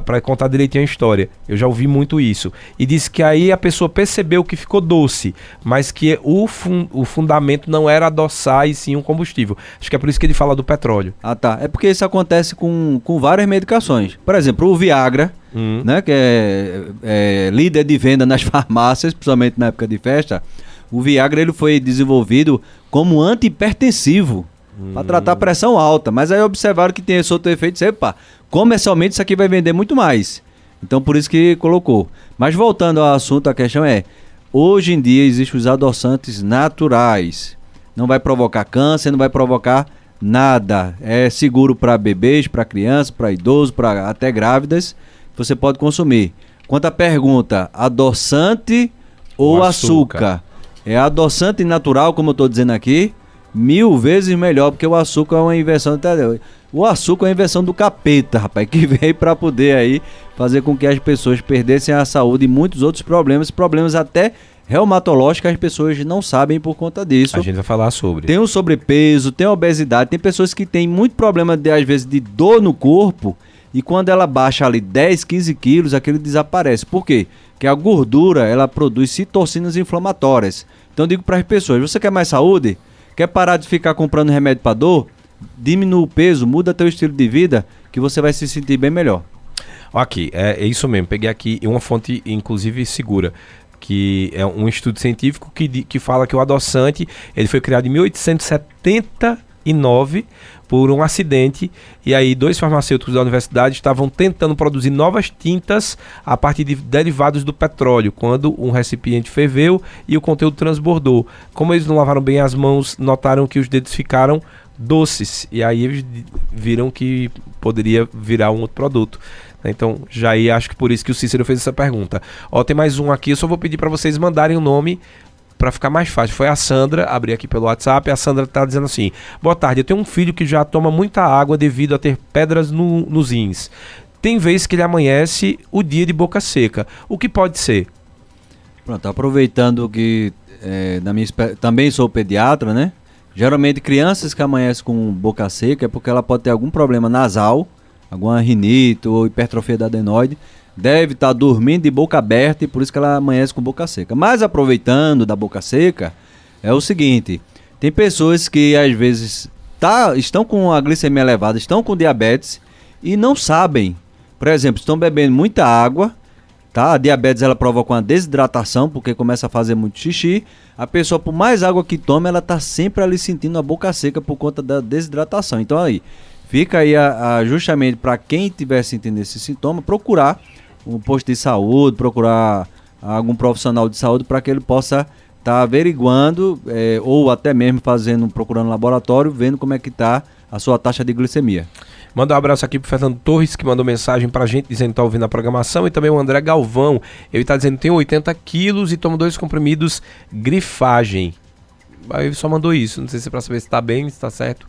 para contar direitinho a história. Eu já ouvi muito isso. E disse que aí a pessoa percebeu que ficou doce, mas que o, fun, o fundamento não era adoçar e sim um combustível. Acho que é por isso que ele fala do petróleo. Ah, tá. É porque isso acontece com, com várias medicações. Por exemplo, o Viagra, Hum. né, que é, é líder de venda nas farmácias, principalmente na época de festa, o Viagra ele foi desenvolvido como antihipertensivo para tratar pressão alta. Mas aí observaram que tem esse outro efeito, e epa, comercialmente isso aqui vai vender muito mais. Então por isso que colocou. Mas voltando ao assunto, a questão é, hoje em dia existem os adoçantes naturais. Não vai provocar câncer, não vai provocar nada. É seguro para bebês, para crianças, para idosos, para até grávidas. Você pode consumir. Quanto à pergunta, adoçante ou açúcar? açúcar. É adoçante natural, como eu estou dizendo aqui, mil vezes melhor, porque o açúcar é uma invenção. O açúcar é uma invenção do capeta, rapaz, que veio para poder aí fazer com que as pessoas perdessem a saúde e muitos outros problemas, problemas até reumatológicos as pessoas não sabem por conta disso. A gente vai falar sobre. Tem o sobrepeso, tem a obesidade, tem pessoas que têm muito problema de, às vezes, de dor no corpo e quando ela baixa ali 10, 15 quilos, aquilo desaparece. Por quê? Porque a gordura, ela produz citocinas inflamatórias. Então eu digo para as pessoas, você quer mais saúde? Quer parar de ficar comprando remédio para dor? Diminua o peso, muda teu estilo de vida, que você vai se sentir bem melhor. Aqui, é, é isso mesmo. Peguei aqui uma fonte, inclusive, segura. Que é um estudo científico que, que fala que o adoçante ele foi criado em 1879 por um acidente. E aí, dois farmacêuticos da universidade estavam tentando produzir novas tintas a partir de derivados do petróleo, quando um recipiente ferveu e o conteúdo transbordou. Como eles não lavaram bem as mãos, notaram que os dedos ficaram doces. E aí eles viram que poderia virar um outro produto. Então, já aí acho que por isso que o Cícero fez essa pergunta. Ó, tem mais um aqui, eu só vou pedir para vocês mandarem o nome para ficar mais fácil. Foi a Sandra, abri aqui pelo WhatsApp, a Sandra tá dizendo assim: "Boa tarde, eu tenho um filho que já toma muita água devido a ter pedras no, nos rins. Tem vez que ele amanhece o dia de boca seca. O que pode ser?" Pronto, aproveitando que é, na minha, também sou pediatra, né? Geralmente crianças que amanhecem com boca seca é porque ela pode ter algum problema nasal, alguma rinite ou hipertrofia da adenoide. Deve estar dormindo de boca aberta e por isso que ela amanhece com boca seca. Mas aproveitando da boca seca, é o seguinte: tem pessoas que às vezes tá, estão com a glicemia elevada, estão com diabetes e não sabem. Por exemplo, estão bebendo muita água, tá? A diabetes ela provoca uma desidratação porque começa a fazer muito xixi. A pessoa, por mais água que toma, ela tá sempre ali sentindo a boca seca por conta da desidratação. Então aí, fica aí a, a- justamente para quem estiver sentindo esse sintoma, procurar um posto de saúde, procurar algum profissional de saúde para que ele possa estar averiguando eh, ou até mesmo fazendo, procurando laboratório, vendo como é que está a sua taxa de glicemia. Manda um abraço aqui pro Fernando Torres, que mandou mensagem pra gente dizendo que tá ouvindo a programação. E também o André Galvão. Ele tá dizendo que tem 80 quilos e toma dois comprimidos grifagem. Aí ele só mandou isso. Não sei se é pra saber se tá bem, se tá certo.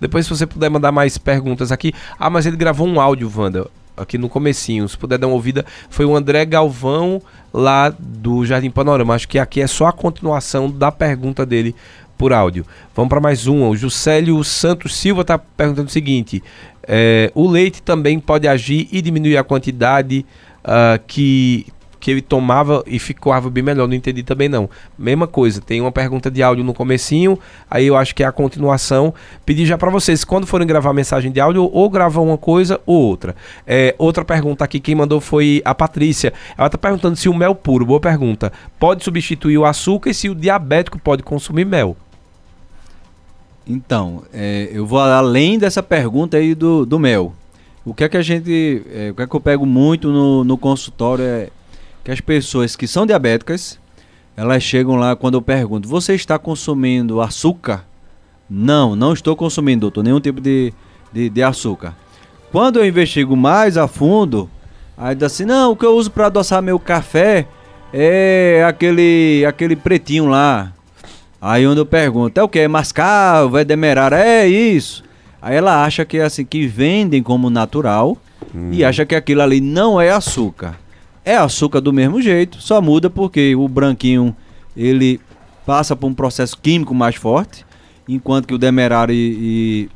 Depois, se você puder mandar mais perguntas aqui. Ah, mas ele gravou um áudio, Wanda, aqui no comecinho. Se puder dar uma ouvida, foi o André Galvão, lá do Jardim Panorama. Acho que aqui é só a continuação da pergunta dele por áudio. Vamos para mais uma. O Juscelio Santos Silva está perguntando o seguinte: é, o leite também pode agir e diminuir a quantidade ah, que que ele tomava e ficava bem melhor. Não entendi também não. Mesma coisa. Tem uma pergunta de áudio no comecinho. Aí eu acho que é a continuação. Pedir já para vocês quando forem gravar mensagem de áudio ou gravam uma coisa ou outra. É, outra pergunta aqui quem mandou foi a Patrícia. Ela tá perguntando se o mel puro, boa pergunta, pode substituir o açúcar e se o diabético pode consumir mel. Então, é, eu vou além dessa pergunta aí do, do mel. O que é que a gente. é, o que é que eu pego muito no, no consultório é que as pessoas que são diabéticas, elas chegam lá quando eu pergunto: Você está consumindo açúcar? Não, não estou consumindo, doutor, nenhum tipo de, de, de açúcar. Quando eu investigo mais a fundo, aí diz assim: Não, o que eu uso para adoçar meu café é aquele, aquele pretinho lá. Aí onde eu pergunto, é o que? É mascavo, é demerara? É isso. Aí ela acha que é assim, que vendem como natural hum. e acha que aquilo ali não é açúcar. É açúcar do mesmo jeito, só muda porque o branquinho ele passa por um processo químico mais forte, enquanto que o demerara e,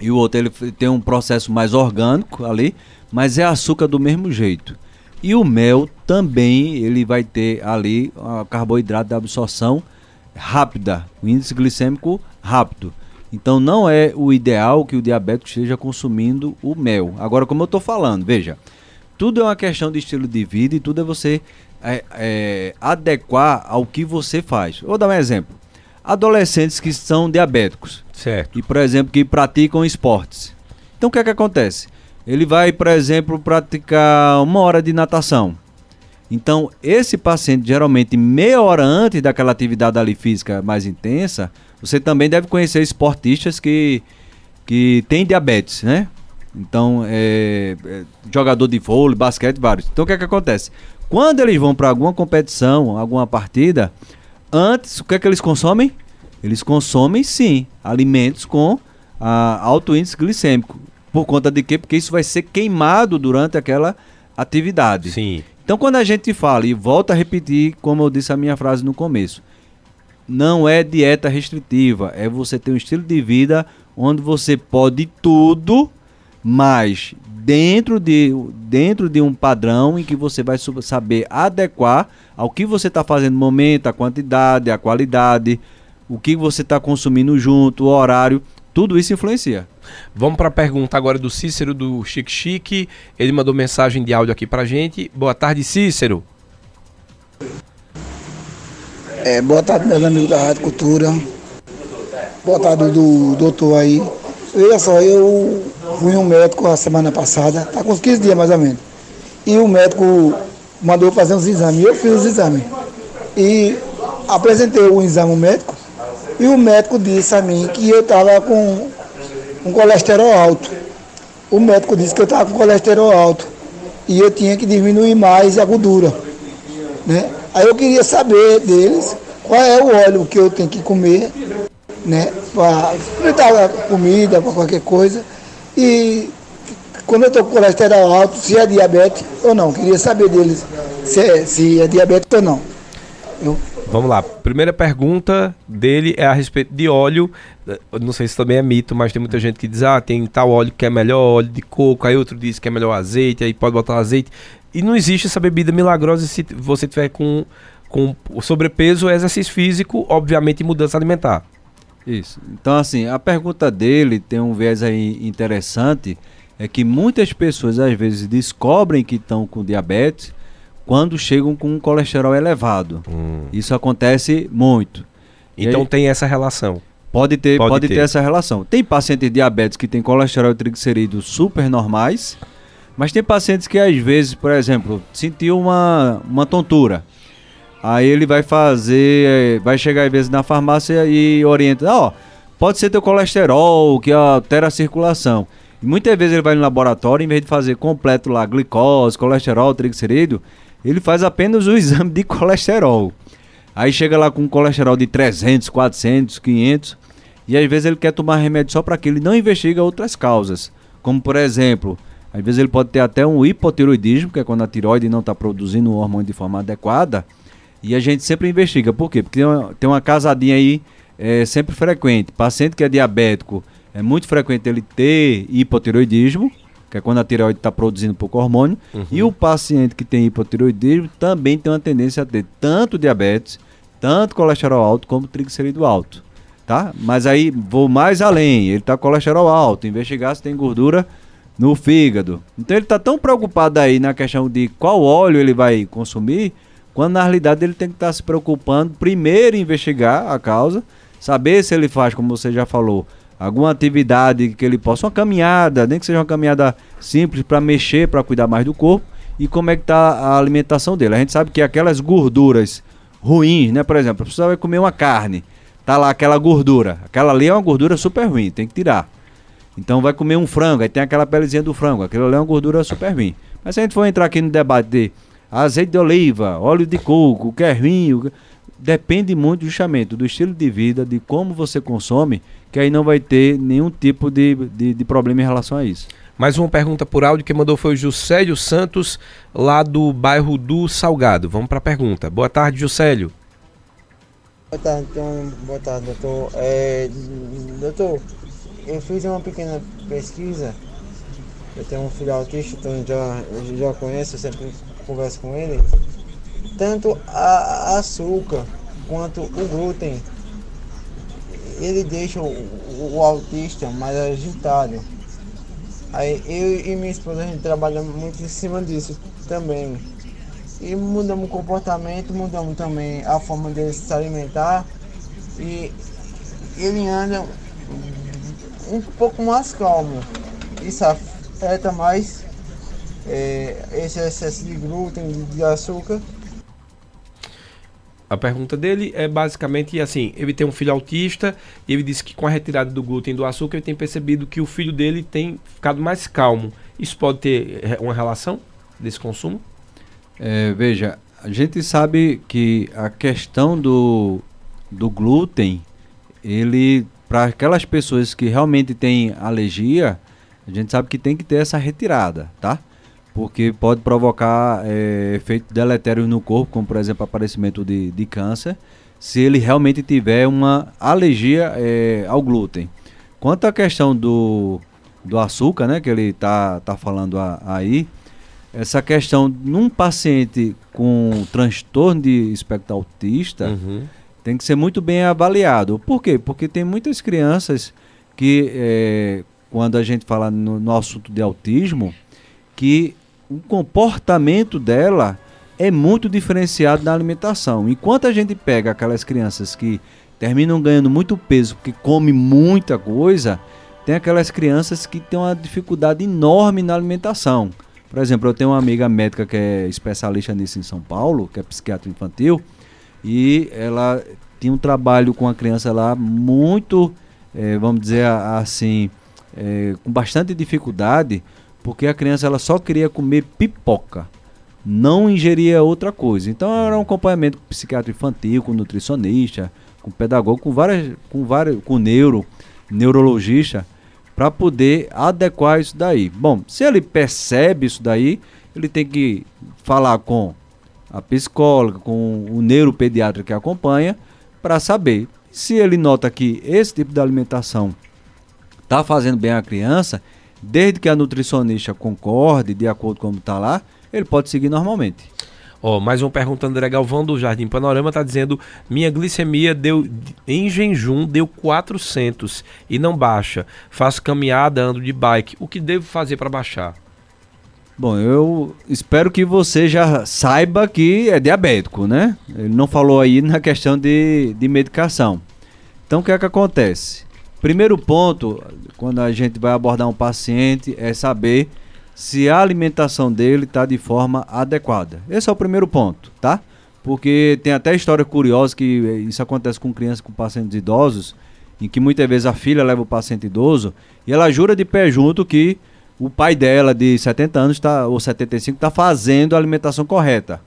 e, e o outro ele tem um processo mais orgânico ali, mas é açúcar do mesmo jeito. E o mel também ele vai ter ali a carboidrato de absorção rápida, o índice glicêmico rápido. Então não é o ideal que o diabético esteja consumindo o mel. Agora, como eu estou falando, veja, tudo é uma questão de estilo de vida e tudo é você é, é, adequar ao que você faz. Vou dar um exemplo. Adolescentes que são diabéticos. Certo. E, por exemplo, que praticam esportes. Então o que é que acontece? Ele vai, por exemplo, praticar uma hora de natação. Então, esse paciente, geralmente meia hora antes daquela atividade ali física mais intensa, você também deve conhecer esportistas que, que têm diabetes, né? Então, é, é, jogador de vôlei, basquete, vários. Então, o que é que acontece? Quando eles vão para alguma competição, alguma partida, antes, o que é que eles consomem? Eles consomem, sim, alimentos com ah, alto índice glicêmico. Por conta de quê? Porque isso vai ser queimado durante aquela atividade. Sim. Então, quando a gente fala, e volta a repetir, como eu disse a minha frase no começo, não é dieta restritiva, é você ter um estilo de vida onde você pode tudo, mas dentro de, dentro de um padrão em que você vai saber adequar ao que você está fazendo no momento, a quantidade, a qualidade, o que você está consumindo junto, o horário, tudo isso influencia. Vamos para a pergunta agora do Cícero do Chique Chique. Ele mandou mensagem de áudio aqui para gente. Boa tarde, Cícero. É, boa tarde, meus amigos da Rádio Cultura. Boa tarde do doutor aí. Veja só, eu fui um médico a semana passada, tá com uns 15 dias mais ou menos. E o médico mandou fazer uns exames. Eu fiz os exames. E apresentei o exame ao médico. E o médico disse a mim que eu estava com um colesterol alto. O médico disse que eu estava com colesterol alto e eu tinha que diminuir mais a gordura. Né? Aí eu queria saber deles qual é o óleo que eu tenho que comer, né? Para a comida, para qualquer coisa. E quando eu estou com colesterol alto, se é diabetes ou não. Queria saber deles se é, se é diabetes ou não. Eu Vamos lá. Primeira pergunta dele é a respeito de óleo. não sei se também é mito, mas tem muita gente que diz: ah, tem tal óleo que é melhor, óleo de coco. Aí outro diz que é melhor azeite, aí pode botar azeite. E não existe essa bebida milagrosa se você tiver com, com sobrepeso, exercício físico, obviamente, mudança alimentar. Isso. Então, assim, a pergunta dele tem um viés aí interessante. É que muitas pessoas às vezes descobrem que estão com diabetes quando chegam com um colesterol elevado. Hum. Isso acontece muito. Então aí, tem essa relação. Pode ter, pode, pode ter. ter. essa relação. Tem pacientes diabéticos que têm colesterol e triglicerídeos super normais, mas tem pacientes que às vezes, por exemplo, sentiu uma, uma tontura. Aí ele vai fazer, vai chegar às vezes na farmácia e orienta, ó, oh, pode ser teu colesterol que altera a circulação. E muitas vezes ele vai no laboratório, em vez de fazer completo lá glicose, colesterol, triglicerídeo, ele faz apenas o exame de colesterol. Aí chega lá com colesterol de 300, 400, 500 e às vezes ele quer tomar remédio só para que ele não investiga outras causas. Como por exemplo, às vezes ele pode ter até um hipotiroidismo, que é quando a tiroide não está produzindo o hormônio de forma adequada. E a gente sempre investiga. Por quê? Porque tem uma, tem uma casadinha aí é, sempre frequente. Paciente que é diabético, é muito frequente ele ter hipotiroidismo que é quando a tireoide está produzindo pouco hormônio. Uhum. E o paciente que tem hipotireoidismo também tem uma tendência a ter tanto diabetes, tanto colesterol alto, como triglicerídeo alto. Tá? Mas aí vou mais além. Ele está com colesterol alto, investigar se tem gordura no fígado. Então ele está tão preocupado aí na questão de qual óleo ele vai consumir, quando na realidade ele tem que estar tá se preocupando primeiro investigar a causa, saber se ele faz, como você já falou, alguma atividade que ele possa, uma caminhada, nem que seja uma caminhada simples para mexer, para cuidar mais do corpo, e como é que está a alimentação dele. A gente sabe que aquelas gorduras ruins, né? Por exemplo, a pessoa vai comer uma carne, tá lá aquela gordura, aquela ali é uma gordura super ruim, tem que tirar. Então vai comer um frango, aí tem aquela pelezinha do frango, aquilo ali é uma gordura super ruim. Mas se a gente for entrar aqui no debate de azeite de oliva, óleo de coco, que é ruim, depende muito justamente do estilo de vida, de como você consome, que aí não vai ter nenhum tipo de, de, de problema em relação a isso. Mais uma pergunta por áudio que mandou foi o Juscelio Santos, lá do bairro do Salgado. Vamos para a pergunta. Boa tarde, Juscelio. Boa tarde, então, boa tarde, doutor. É, doutor, eu fiz uma pequena pesquisa. Eu tenho um filho autista, então já, já conheço, eu sempre converso com ele. Tanto a açúcar quanto o glúten, ele deixa o, o autista mais agitado. Aí eu e minha esposa a gente trabalha muito em cima disso também. E mudamos o comportamento, mudamos também a forma dele se alimentar. E ele anda um pouco mais calmo. Isso afeta mais é, esse excesso de glúten, de açúcar. A pergunta dele é basicamente assim: ele tem um filho autista e ele disse que com a retirada do glúten e do açúcar ele tem percebido que o filho dele tem ficado mais calmo. Isso pode ter eh, uma relação desse consumo? É, veja, a gente sabe que a questão do, do glúten, ele para aquelas pessoas que realmente têm alergia, a gente sabe que tem que ter essa retirada, tá? Porque pode provocar é, efeitos deletérios no corpo, como por exemplo aparecimento de, de câncer, se ele realmente tiver uma alergia é, ao glúten. Quanto à questão do, do açúcar, né, que ele está tá falando a, aí, essa questão num paciente com transtorno de espectro autista uhum. tem que ser muito bem avaliado. Por quê? Porque tem muitas crianças que, é, quando a gente fala no, no assunto de autismo, que o comportamento dela é muito diferenciado na alimentação. Enquanto a gente pega aquelas crianças que terminam ganhando muito peso porque come muita coisa, tem aquelas crianças que têm uma dificuldade enorme na alimentação. Por exemplo, eu tenho uma amiga médica que é especialista nisso em São Paulo, que é psiquiatra infantil, e ela tinha um trabalho com a criança lá muito, é, vamos dizer assim, é, com bastante dificuldade, porque a criança ela só queria comer pipoca, não ingeria outra coisa. Então era um acompanhamento com psiquiatra infantil, com nutricionista, com pedagogo, com várias, com várias, com neuro, neurologista, para poder adequar isso daí. Bom, se ele percebe isso daí, ele tem que falar com a psicóloga, com o neuropediatra que acompanha, para saber se ele nota que esse tipo de alimentação está fazendo bem à criança, Desde que a nutricionista concorde, de acordo com como está lá, ele pode seguir normalmente. Ó, oh, mais uma pergunta, André Galvão do Jardim Panorama está dizendo: minha glicemia deu em jejum deu 400 e não baixa. Faço caminhada, ando de bike. O que devo fazer para baixar? Bom, eu espero que você já saiba que é diabético, né? Ele não falou aí na questão de, de medicação. Então, o que é que acontece? Primeiro ponto, quando a gente vai abordar um paciente, é saber se a alimentação dele está de forma adequada. Esse é o primeiro ponto, tá? Porque tem até história curiosa que isso acontece com crianças com pacientes idosos, em que muitas vezes a filha leva o paciente idoso e ela jura de pé junto que o pai dela de 70 anos tá, ou 75 está fazendo a alimentação correta.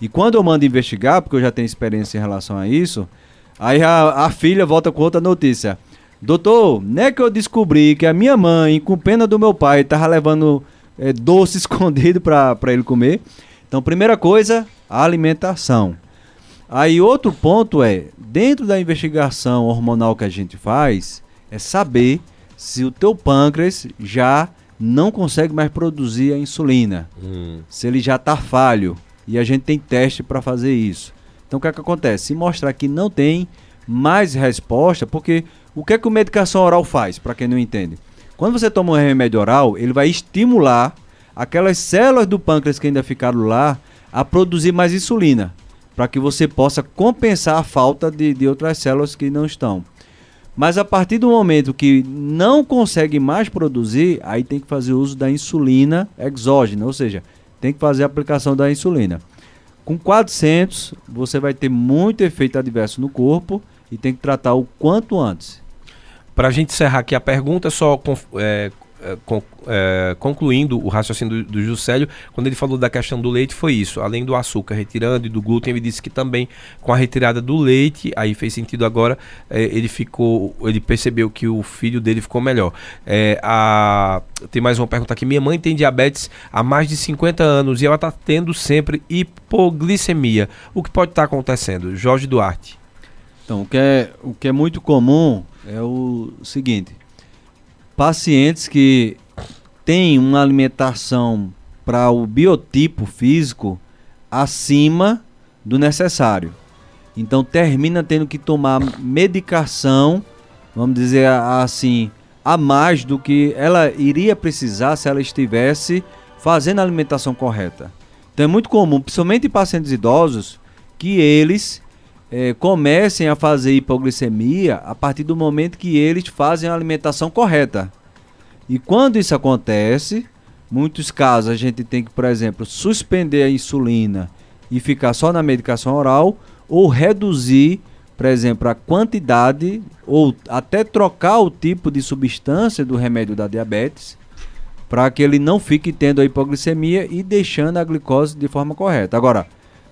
E quando eu mando investigar, porque eu já tenho experiência em relação a isso, aí a, a filha volta com outra notícia. Doutor, não é que eu descobri que a minha mãe, com pena do meu pai, tava levando é, doce escondido para ele comer. Então, primeira coisa, a alimentação. Aí, outro ponto é, dentro da investigação hormonal que a gente faz, é saber se o teu pâncreas já não consegue mais produzir a insulina. Hum. Se ele já está falho. E a gente tem teste para fazer isso. Então, o que, é que acontece? Se mostrar que não tem mais resposta, porque o que é que a medicação oral faz, para quem não entende? Quando você toma um remédio oral, ele vai estimular aquelas células do pâncreas que ainda ficaram lá a produzir mais insulina, para que você possa compensar a falta de, de outras células que não estão. Mas a partir do momento que não consegue mais produzir, aí tem que fazer uso da insulina exógena, ou seja, tem que fazer a aplicação da insulina. Com 400, você vai ter muito efeito adverso no corpo e tem que tratar o quanto antes. Para a gente encerrar aqui a pergunta, só é, é, con, é, concluindo o raciocínio do, do Juscelio, quando ele falou da questão do leite, foi isso. Além do açúcar retirando e do glúten, ele disse que também com a retirada do leite, aí fez sentido agora, é, ele ficou, ele percebeu que o filho dele ficou melhor. É, a, tem mais uma pergunta aqui. Minha mãe tem diabetes há mais de 50 anos e ela está tendo sempre hipoglicemia. O que pode estar tá acontecendo? Jorge Duarte. Então, o que é, o que é muito comum é o seguinte: pacientes que têm uma alimentação para o biotipo físico acima do necessário. Então termina tendo que tomar medicação, vamos dizer assim, a mais do que ela iria precisar se ela estivesse fazendo a alimentação correta. Então é muito comum, principalmente em pacientes idosos, que eles é, comecem a fazer hipoglicemia a partir do momento que eles fazem a alimentação correta. E quando isso acontece, muitos casos a gente tem que, por exemplo, suspender a insulina e ficar só na medicação oral ou reduzir, por exemplo, a quantidade ou até trocar o tipo de substância do remédio da diabetes para que ele não fique tendo a hipoglicemia e deixando a glicose de forma correta. Agora,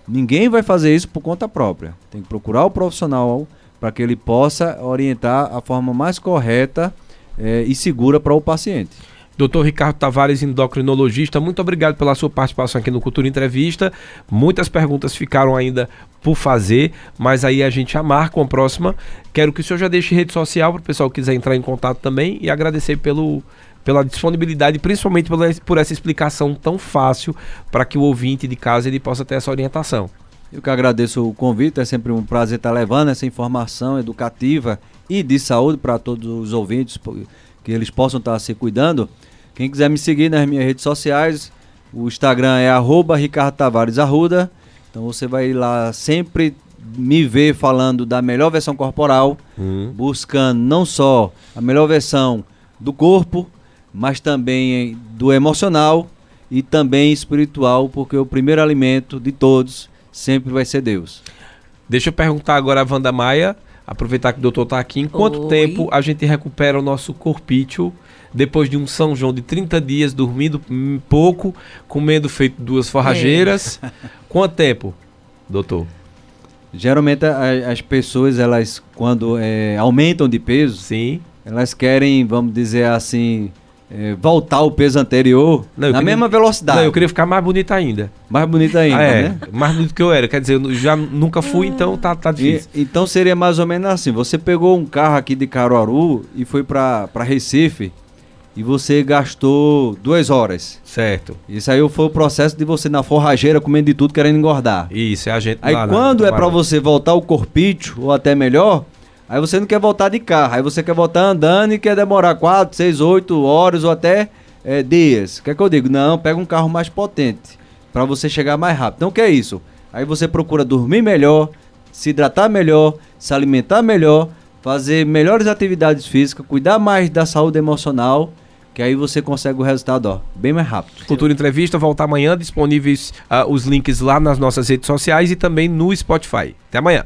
Ninguém vai fazer isso por conta própria. Tem que procurar o profissional para que ele possa orientar a forma mais correta é, e segura para o paciente. Doutor Ricardo Tavares, endocrinologista, muito obrigado pela sua participação aqui no Cultura Entrevista. Muitas perguntas ficaram ainda por fazer, mas aí a gente já marca uma próxima. Quero que o senhor já deixe rede social para o pessoal que quiser entrar em contato também e agradecer pelo, pela disponibilidade, principalmente pela, por essa explicação tão fácil para que o ouvinte de casa ele possa ter essa orientação. Eu que agradeço o convite, é sempre um prazer estar levando essa informação educativa e de saúde para todos os ouvintes, que eles possam estar se cuidando. Quem quiser me seguir nas minhas redes sociais, o Instagram é arroba Ricardo Tavares Arruda. Então você vai lá sempre me ver falando da melhor versão corporal, uhum. buscando não só a melhor versão do corpo, mas também do emocional e também espiritual, porque o primeiro alimento de todos sempre vai ser Deus. Deixa eu perguntar agora a Wanda Maia, aproveitar que o doutor está aqui, em quanto Oi. tempo a gente recupera o nosso corpício depois de um São João de 30 dias, dormindo pouco, comendo feito duas forrageiras? É. Quanto tempo, doutor? Geralmente a, as pessoas, elas quando é, aumentam de peso, Sim. elas querem, vamos dizer assim, é, voltar ao peso anterior não, na queria, mesma velocidade. Não, eu queria ficar mais bonita ainda. Mais bonita ainda, ah, é, né? Mais bonito que eu era. Quer dizer, eu já nunca fui, então tá, tá difícil. E, então seria mais ou menos assim: você pegou um carro aqui de Caruaru e foi para Recife e você gastou duas horas. Certo. Isso aí foi o processo de você na forrageira comendo de tudo querendo engordar. Isso, é a gente. Aí quando é para você voltar o corpício ou até melhor Aí você não quer voltar de carro, aí você quer voltar andando e quer demorar 4, 6, 8 horas ou até é, dias. O que é que eu digo? Não, pega um carro mais potente para você chegar mais rápido. Então o que é isso? Aí você procura dormir melhor, se hidratar melhor, se alimentar melhor, fazer melhores atividades físicas, cuidar mais da saúde emocional que aí você consegue o resultado ó, bem mais rápido. Cultura Entrevista volta amanhã, disponíveis uh, os links lá nas nossas redes sociais e também no Spotify. Até amanhã.